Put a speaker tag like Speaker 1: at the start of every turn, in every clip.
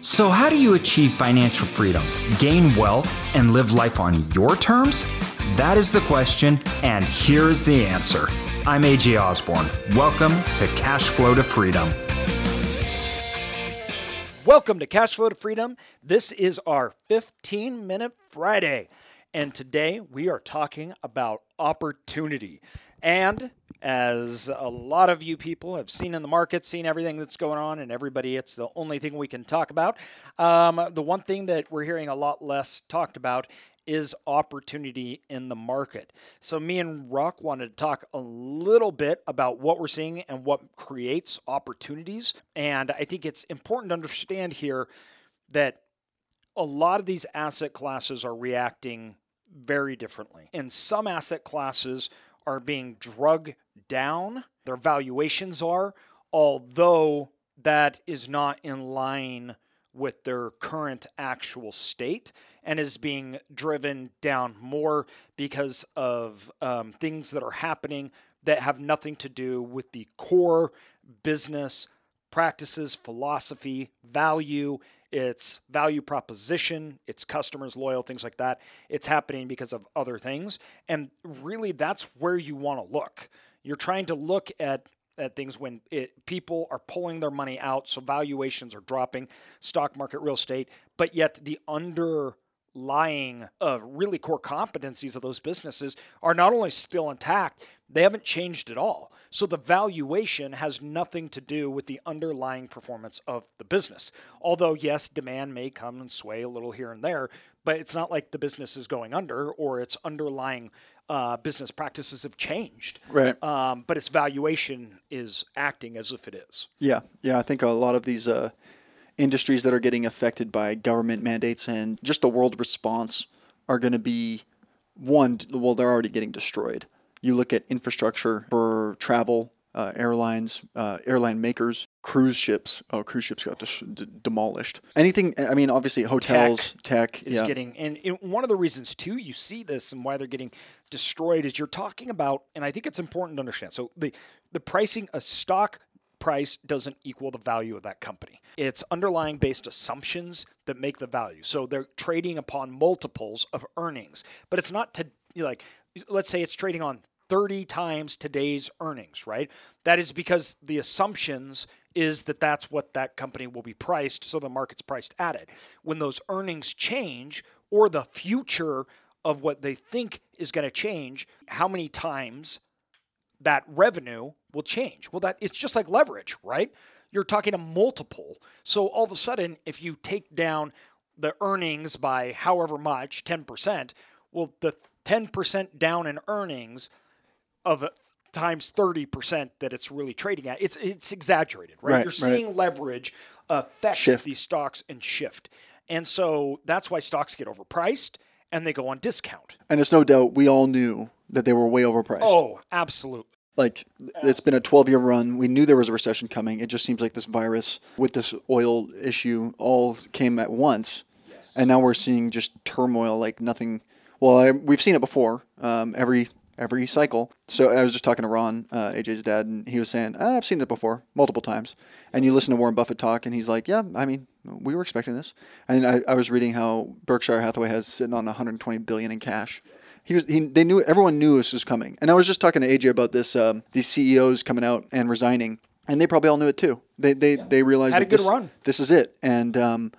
Speaker 1: So, how do you achieve financial freedom, gain wealth, and live life on your terms? That is the question, and here is the answer. I'm AJ Osborne. Welcome to Cash Flow to Freedom.
Speaker 2: Welcome to Cash Flow to Freedom. This is our 15 minute Friday, and today we are talking about opportunity. And as a lot of you people have seen in the market, seen everything that's going on, and everybody, it's the only thing we can talk about. Um, the one thing that we're hearing a lot less talked about is opportunity in the market. So, me and Rock wanted to talk a little bit about what we're seeing and what creates opportunities. And I think it's important to understand here that a lot of these asset classes are reacting very differently. And some asset classes are being drug down, their valuations are, although that is not in line with their current actual state and is being driven down more because of um, things that are happening that have nothing to do with the core business practices, philosophy, value, its value proposition, its customers loyal, things like that. It's happening because of other things. And really, that's where you want to look. You're trying to look at at things when it, people are pulling their money out, so valuations are dropping, stock market, real estate, but yet the underlying uh, really core competencies of those businesses are not only still intact, they haven't changed at all. So the valuation has nothing to do with the underlying performance of the business. Although, yes, demand may come and sway a little here and there, but it's not like the business is going under or its underlying uh, business practices have changed.
Speaker 3: Right.
Speaker 2: Um, but its valuation is acting as if it is.
Speaker 3: Yeah, yeah. I think a lot of these uh, industries that are getting affected by government mandates and just the world response are going to be one. Well, they're already getting destroyed. You look at infrastructure for travel, uh, airlines, uh, airline makers, cruise ships. Oh, cruise ships got dis- d- demolished. Anything? I mean, obviously hotels, tech.
Speaker 2: is
Speaker 3: yeah.
Speaker 2: getting and, and one of the reasons too you see this and why they're getting destroyed is you're talking about and I think it's important to understand. So the the pricing a stock price doesn't equal the value of that company. It's underlying based assumptions that make the value. So they're trading upon multiples of earnings, but it's not to like let's say it's trading on 30 times today's earnings, right? That is because the assumptions is that that's what that company will be priced, so the market's priced at it. When those earnings change or the future of what they think is going to change, how many times that revenue will change? Well, that it's just like leverage, right? You're talking a multiple. So all of a sudden, if you take down the earnings by however much, 10%, well, the 10% down in earnings of times 30% that it's really trading at, it's it's exaggerated, right?
Speaker 3: Right,
Speaker 2: You're
Speaker 3: right.
Speaker 2: seeing leverage affect
Speaker 3: Shift.
Speaker 2: these stocks and shift. And so that's why stocks get overpriced and they go on discount.
Speaker 3: And there's no doubt we all knew that they were way overpriced.
Speaker 2: Oh, absolutely.
Speaker 3: like it's been a 12 year run. We knew there was a recession coming. It just seems like this virus with this oil issue all came at once. And now we're seeing just turmoil like nothing. Well, I, we've seen it before um, every every cycle. So I was just talking to Ron, uh, AJ's dad, and he was saying, ah, I've seen it before multiple times. And you listen to Warren Buffett talk, and he's like, Yeah, I mean, we were expecting this. And I, I was reading how Berkshire Hathaway has sitting on 120 billion in cash. He was. He, they knew. Everyone knew this was coming. And I was just talking to AJ about this. Um, these CEOs coming out and resigning, and they probably all knew it too. They they they realized
Speaker 2: Had a
Speaker 3: that
Speaker 2: good
Speaker 3: this,
Speaker 2: run.
Speaker 3: this is it. And um,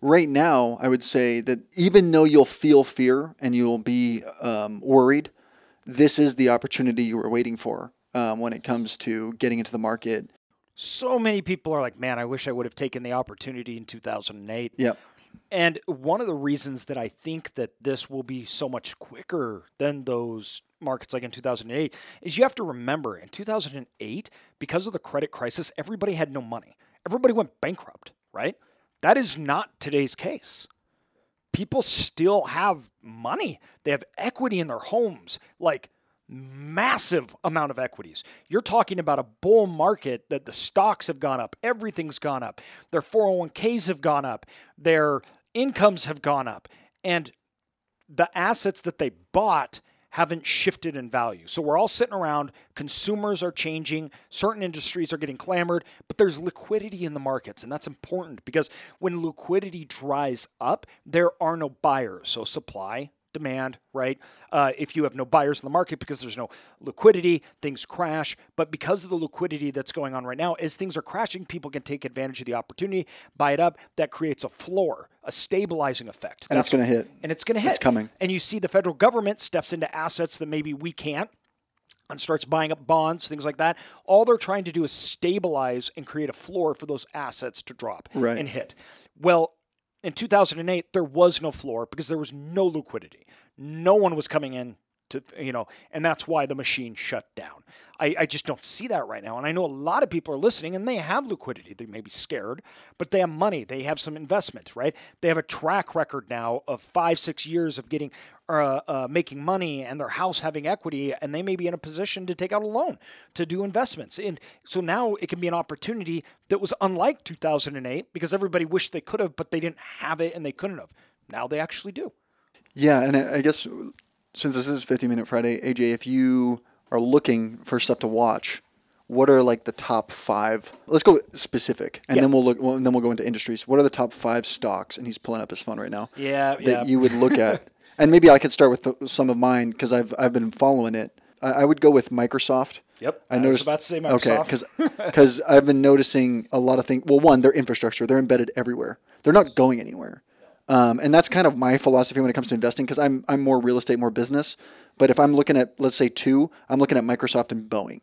Speaker 3: right now, I would say that even though you'll feel fear and you'll be um, worried, this is the opportunity you were waiting for um, when it comes to getting into the market.
Speaker 2: So many people are like, man, I wish I would have taken the opportunity in 2008.
Speaker 3: Yep.
Speaker 2: And one of the reasons that I think that this will be so much quicker than those markets like in 2008 is you have to remember in 2008, because of the credit crisis, everybody had no money. Everybody went bankrupt, right? That is not today's case. People still have money. They have equity in their homes, like massive amount of equities. You're talking about a bull market that the stocks have gone up, everything's gone up. Their 401ks have gone up, their incomes have gone up, and the assets that they bought haven't shifted in value. So we're all sitting around, consumers are changing, certain industries are getting clamored, but there's liquidity in the markets. And that's important because when liquidity dries up, there are no buyers. So supply demand, right? Uh, if you have no buyers in the market because there's no liquidity, things crash. But because of the liquidity that's going on right now, as things are crashing, people can take advantage of the opportunity, buy it up. That creates a floor, a stabilizing effect.
Speaker 3: And
Speaker 2: That's-
Speaker 3: it's going to hit.
Speaker 2: And it's going to hit.
Speaker 3: It's coming.
Speaker 2: And you see the federal government steps into assets that maybe we can't and starts buying up bonds, things like that. All they're trying to do is stabilize and create a floor for those assets to drop
Speaker 3: Right.
Speaker 2: and hit. Well, in 2008, there was no floor because there was no liquidity. No one was coming in to, you know, and that's why the machine shut down. I, I just don't see that right now. And I know a lot of people are listening and they have liquidity. They may be scared, but they have money. They have some investment, right? They have a track record now of five, six years of getting, uh, uh, making money and their house having equity, and they may be in a position to take out a loan to do investments. And so now it can be an opportunity that was unlike 2008 because everybody wished they could have, but they didn't have it and they couldn't have. Now they actually do.
Speaker 3: Yeah, and I I guess since this is 50 Minute Friday, AJ, if you are looking for stuff to watch, what are like the top five? Let's go specific, and
Speaker 2: Yeah.
Speaker 3: then we'll look. Well, and then we'll go into industries. What are the top five stocks? And he's pulling up his phone right now.
Speaker 2: Yeah,
Speaker 3: that
Speaker 2: yeah.
Speaker 3: you would look at, and maybe I could start with the, some of mine because I've I've been following it. I, I would go with Microsoft.
Speaker 2: Yep,
Speaker 3: I
Speaker 2: I was
Speaker 3: noticed.
Speaker 2: about to say Microsoft.
Speaker 3: Okay,
Speaker 2: Microsoft.
Speaker 3: because I've been noticing a lot of things. Well, one, their infrastructure, they're embedded everywhere. They're not going anywhere. Um, and that's kind of my philosophy when it comes to investing because I'm I'm more real estate, more business. But if I'm looking at let's say two, I'm looking at Microsoft and Boeing.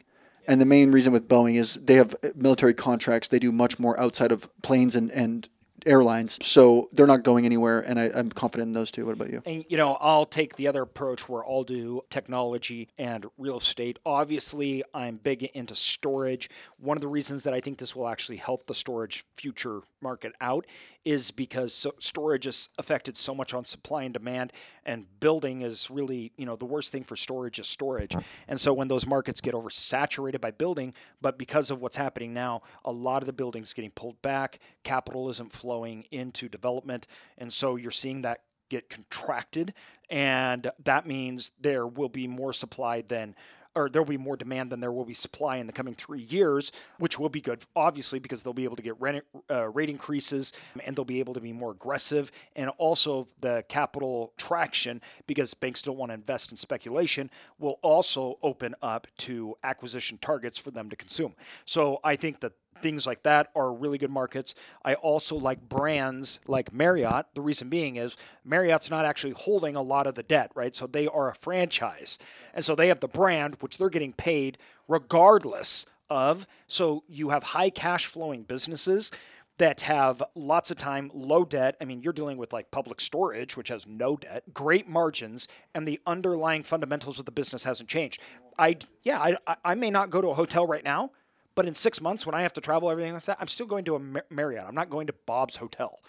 Speaker 3: And the main reason with Boeing is they have military contracts. They do much more outside of planes and, and airlines. So they're not going anywhere. And I, I'm confident in those two. What about you?
Speaker 2: And, you know, I'll take the other approach where I'll do technology and real estate. Obviously, I'm big into storage. One of the reasons that I think this will actually help the storage future market out is because so, storage is affected so much on supply and demand, and building is really, you know, the worst thing for storage is storage. And so when those markets get oversaturated by building, but because of what's happening now, a lot of the buildings getting pulled back, capital isn't flowing into development, and so you're seeing that get contracted, and that means there will be more supply than. Or there will be more demand than there will be supply in the coming three years, which will be good, obviously, because they'll be able to get rent, uh, rate increases and they'll be able to be more aggressive. And also, the capital traction, because banks don't want to invest in speculation, will also open up to acquisition targets for them to consume. So I think that things like that are really good markets. I also like brands like Marriott. The reason being is Marriott's not actually holding a lot of the debt, right? So they are a franchise. And so they have the brand, which they're getting paid regardless of. So you have high cash flowing businesses that have lots of time, low debt. I mean, you're dealing with like public storage, which has no debt, great margins, and the underlying fundamentals of the business hasn't changed. I, yeah, I, I- may not go to a hotel right now, but in six months, when I have to travel, everything like that, I'm still going to a Mar- Marriott. I'm not going to Bob's Hotel.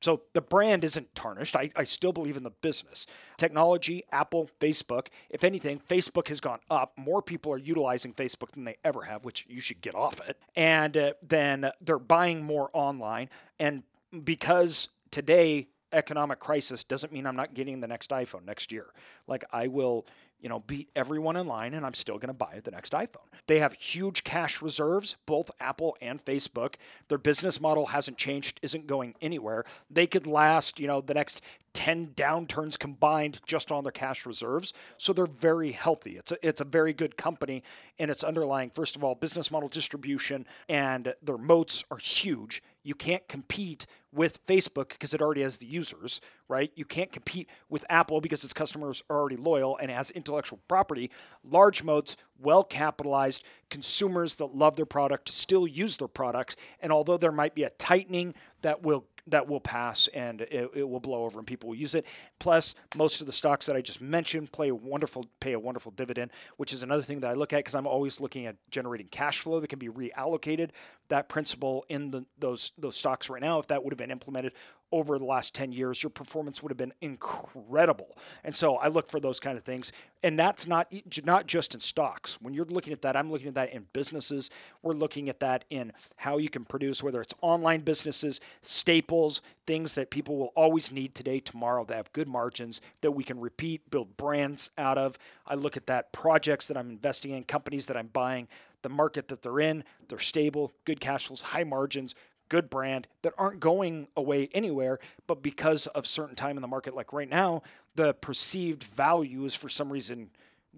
Speaker 2: So the brand isn't tarnished. I, I still believe in the business. Technology, Apple, Facebook. If anything, Facebook has gone up. More people are utilizing Facebook than they ever have, which you should get off it. And uh, then they're buying more online. And because today, economic crisis doesn't mean I'm not getting the next iPhone next year. Like I will, you know, beat everyone in line and I'm still going to buy the next iPhone. They have huge cash reserves, both Apple and Facebook. Their business model hasn't changed, isn't going anywhere. They could last, you know, the next 10 downturns combined just on their cash reserves. So they're very healthy. It's a, it's a very good company and its underlying, first of all, business model distribution and their moats are huge. You can't compete with Facebook because it already has the users, right? You can't compete with Apple because its customers are already loyal and it has intellectual property. Large moats, well capitalized, consumers that love their product still use their products. And although there might be a tightening that will that will pass and it, it will blow over and people will use it. Plus, most of the stocks that I just mentioned play a wonderful pay a wonderful dividend, which is another thing that I look at because I'm always looking at generating cash flow that can be reallocated that principle in the, those those stocks right now, if that would have been implemented over the last 10 years, your performance would have been incredible. And so I look for those kind of things. And that's not not just in stocks. When you're looking at that, I'm looking at that in businesses. We're looking at that in how you can produce, whether it's online businesses, staples, things that people will always need today, tomorrow, that have good margins that we can repeat, build brands out of. I look at that projects that I'm investing in, companies that I'm buying, the market that they're in, they're stable, good cash flows, high margins, good brand that aren't going away anywhere, but because of certain time in the market, like right now, the perceived value is for some reason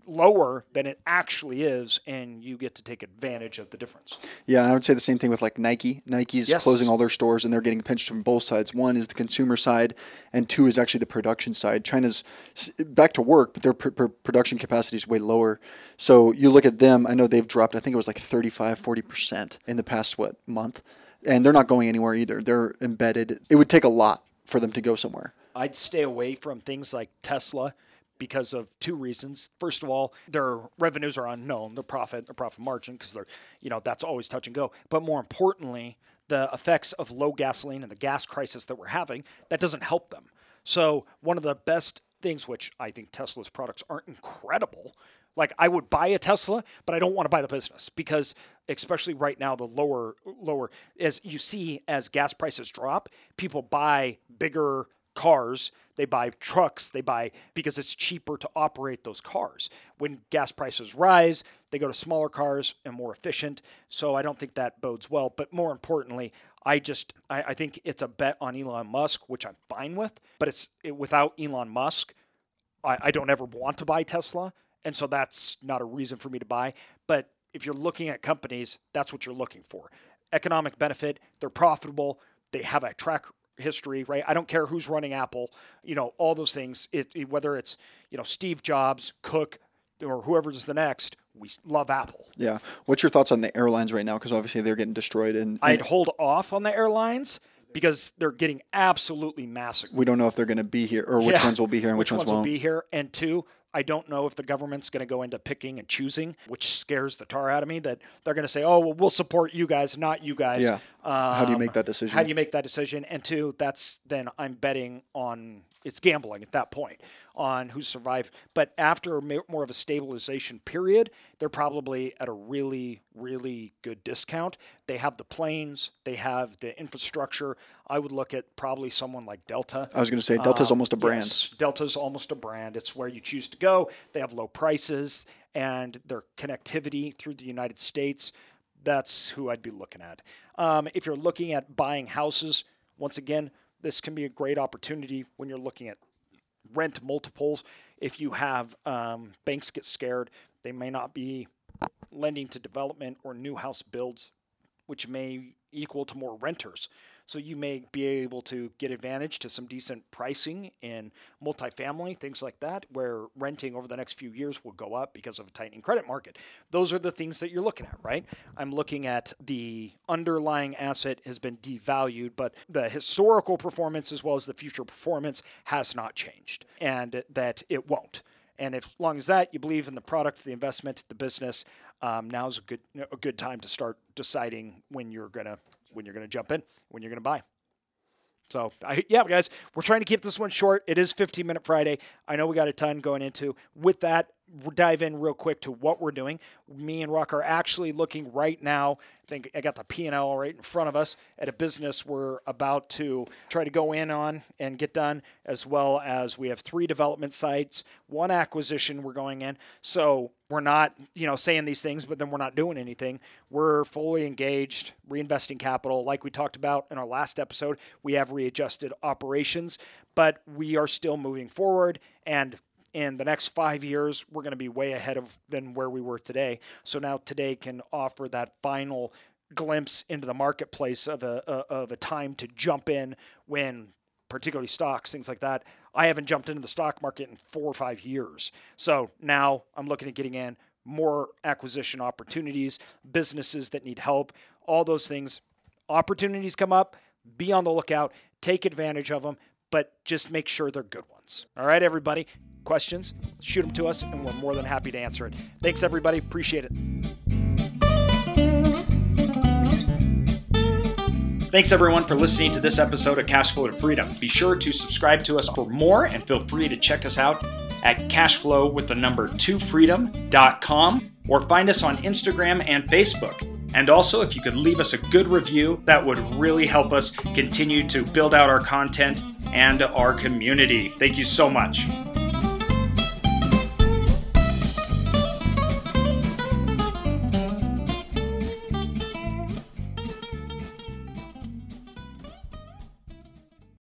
Speaker 2: lower than it actually is, and you get to take advantage of the difference.
Speaker 3: Yeah, and I would say the same thing with like Nike. Nike's
Speaker 2: Yes.
Speaker 3: closing all their stores and they're getting pinched from both sides. One is the consumer side, and two is actually the production side. China's back to work, but their pr- pr- production capacity is way lower. So you look at them, I know they've dropped, I think it was like 35, 40% in the past, what, month? And they're not going anywhere either. They're embedded. It would take a lot for them to go somewhere.
Speaker 2: I'd stay away from things like Tesla because of two reasons. First of all, their revenues are unknown, their profit, their profit margin, because they're, you know, that's always touch and go. But more importantly, the effects of low gasoline and the gas crisis that we're having, that doesn't help them. So one of the best things, which I think Tesla's products aren't incredible. Like I would buy a Tesla, but I don't want to buy the business because especially right now the lower lower as you see as gas prices drop, people buy bigger cars, they buy trucks, they buy because it's cheaper to operate those cars. When gas prices rise, they go to smaller cars and more efficient. So I don't think that bodes well. But more importantly, I just I, I think it's a bet on Elon Musk, which I'm fine with. But it's it, without Elon Musk, I, I don't ever want to buy Tesla, and so that's not a reason for me to buy. But if you're looking at companies, that's what you're looking for: economic benefit. They're profitable. They have a track history, right? I don't care who's running Apple. You know, all those things. It, it- whether it's you know Steve Jobs, Cook, or whoever's the next, we love Apple.
Speaker 3: Yeah. What's your thoughts on the airlines right now? Because obviously they're getting destroyed, and, and
Speaker 2: I'd hold off on the airlines because they're getting absolutely massacred.
Speaker 3: we don't know if they're going to be here or which
Speaker 2: Yeah.
Speaker 3: ones will be here and which, ones,
Speaker 2: will
Speaker 3: won't.
Speaker 2: be here. And two, I don't know if the government's going to go into picking and choosing, which scares the tar out of me. That they're going to say, "Oh, well, we'll support you guys, not you guys."
Speaker 3: Yeah. How do you
Speaker 2: Um,
Speaker 3: make that decision?
Speaker 2: How do you make that decision? And two, that's then I'm betting on it's gambling at that point on who survived. But after more of a stabilization period, they're probably at a really, really good discount. They have the planes, they have the infrastructure. I would look at probably someone like Delta.
Speaker 3: I was going to say Delta's
Speaker 2: Um,
Speaker 3: almost a brand.
Speaker 2: yes, Delta's almost a brand. It's where you choose to go. They have low prices and their connectivity through the United States. That's who I'd be looking at. Um, if you're looking at buying houses, once again, this can be a great opportunity when you're looking at rent multiples. If you have um, banks get scared, they may not be lending to development or new house builds, which may equal to more renters. So you may be able to get advantage to some decent pricing in multifamily, things like that, where renting over the next few years will go up because of a tightening credit market. Those are the things that you're looking at, right? I'm looking at the underlying asset has been devalued, but the historical performance as well as the future performance has not changed, and that it won't. And if, as long as that you believe in the product, the investment, the business, um, now's a good a good time to start deciding when you're gonna when you're gonna jump in, when you're gonna buy. So I, yeah, guys, we're trying to keep this one short. It is 15 minute Friday. I know we got a ton going into. With that, dive in real quick to what we're doing. Me and Rock are actually looking right now. I think I got the P and L right in front of us at a business we're about to try to go in on and get done, as well as we have three development sites, one acquisition we're going in. So we're not, you know, saying these things, but then we're not doing anything. We're fully engaged, reinvesting capital. Like we talked about in our last episode, we have readjusted operations, but we are still moving forward. And in the next five years, we're going to be way ahead of than where we were today. So now today can offer that final glimpse into the marketplace of a, a of a time to jump in when particularly stocks, things like that. I haven't jumped into the stock market in four or five years. So now I'm looking at getting in more acquisition opportunities, businesses that need help, all those things. Opportunities come up, be on the lookout, take advantage of them, but just make sure they're good ones. All right, everybody. Questions? Shoot them to us, and we're more than happy to answer it. Thanks, everybody. Appreciate it. Thanks everyone for listening to this episode of Cashflow to Freedom. Be sure to subscribe to us for more and feel free to check us out at cashflow with the number 2 freedom.com or find us on Instagram and Facebook. And also, if you could leave us a good review, that would really help us continue to build out our content and our community. Thank you so much.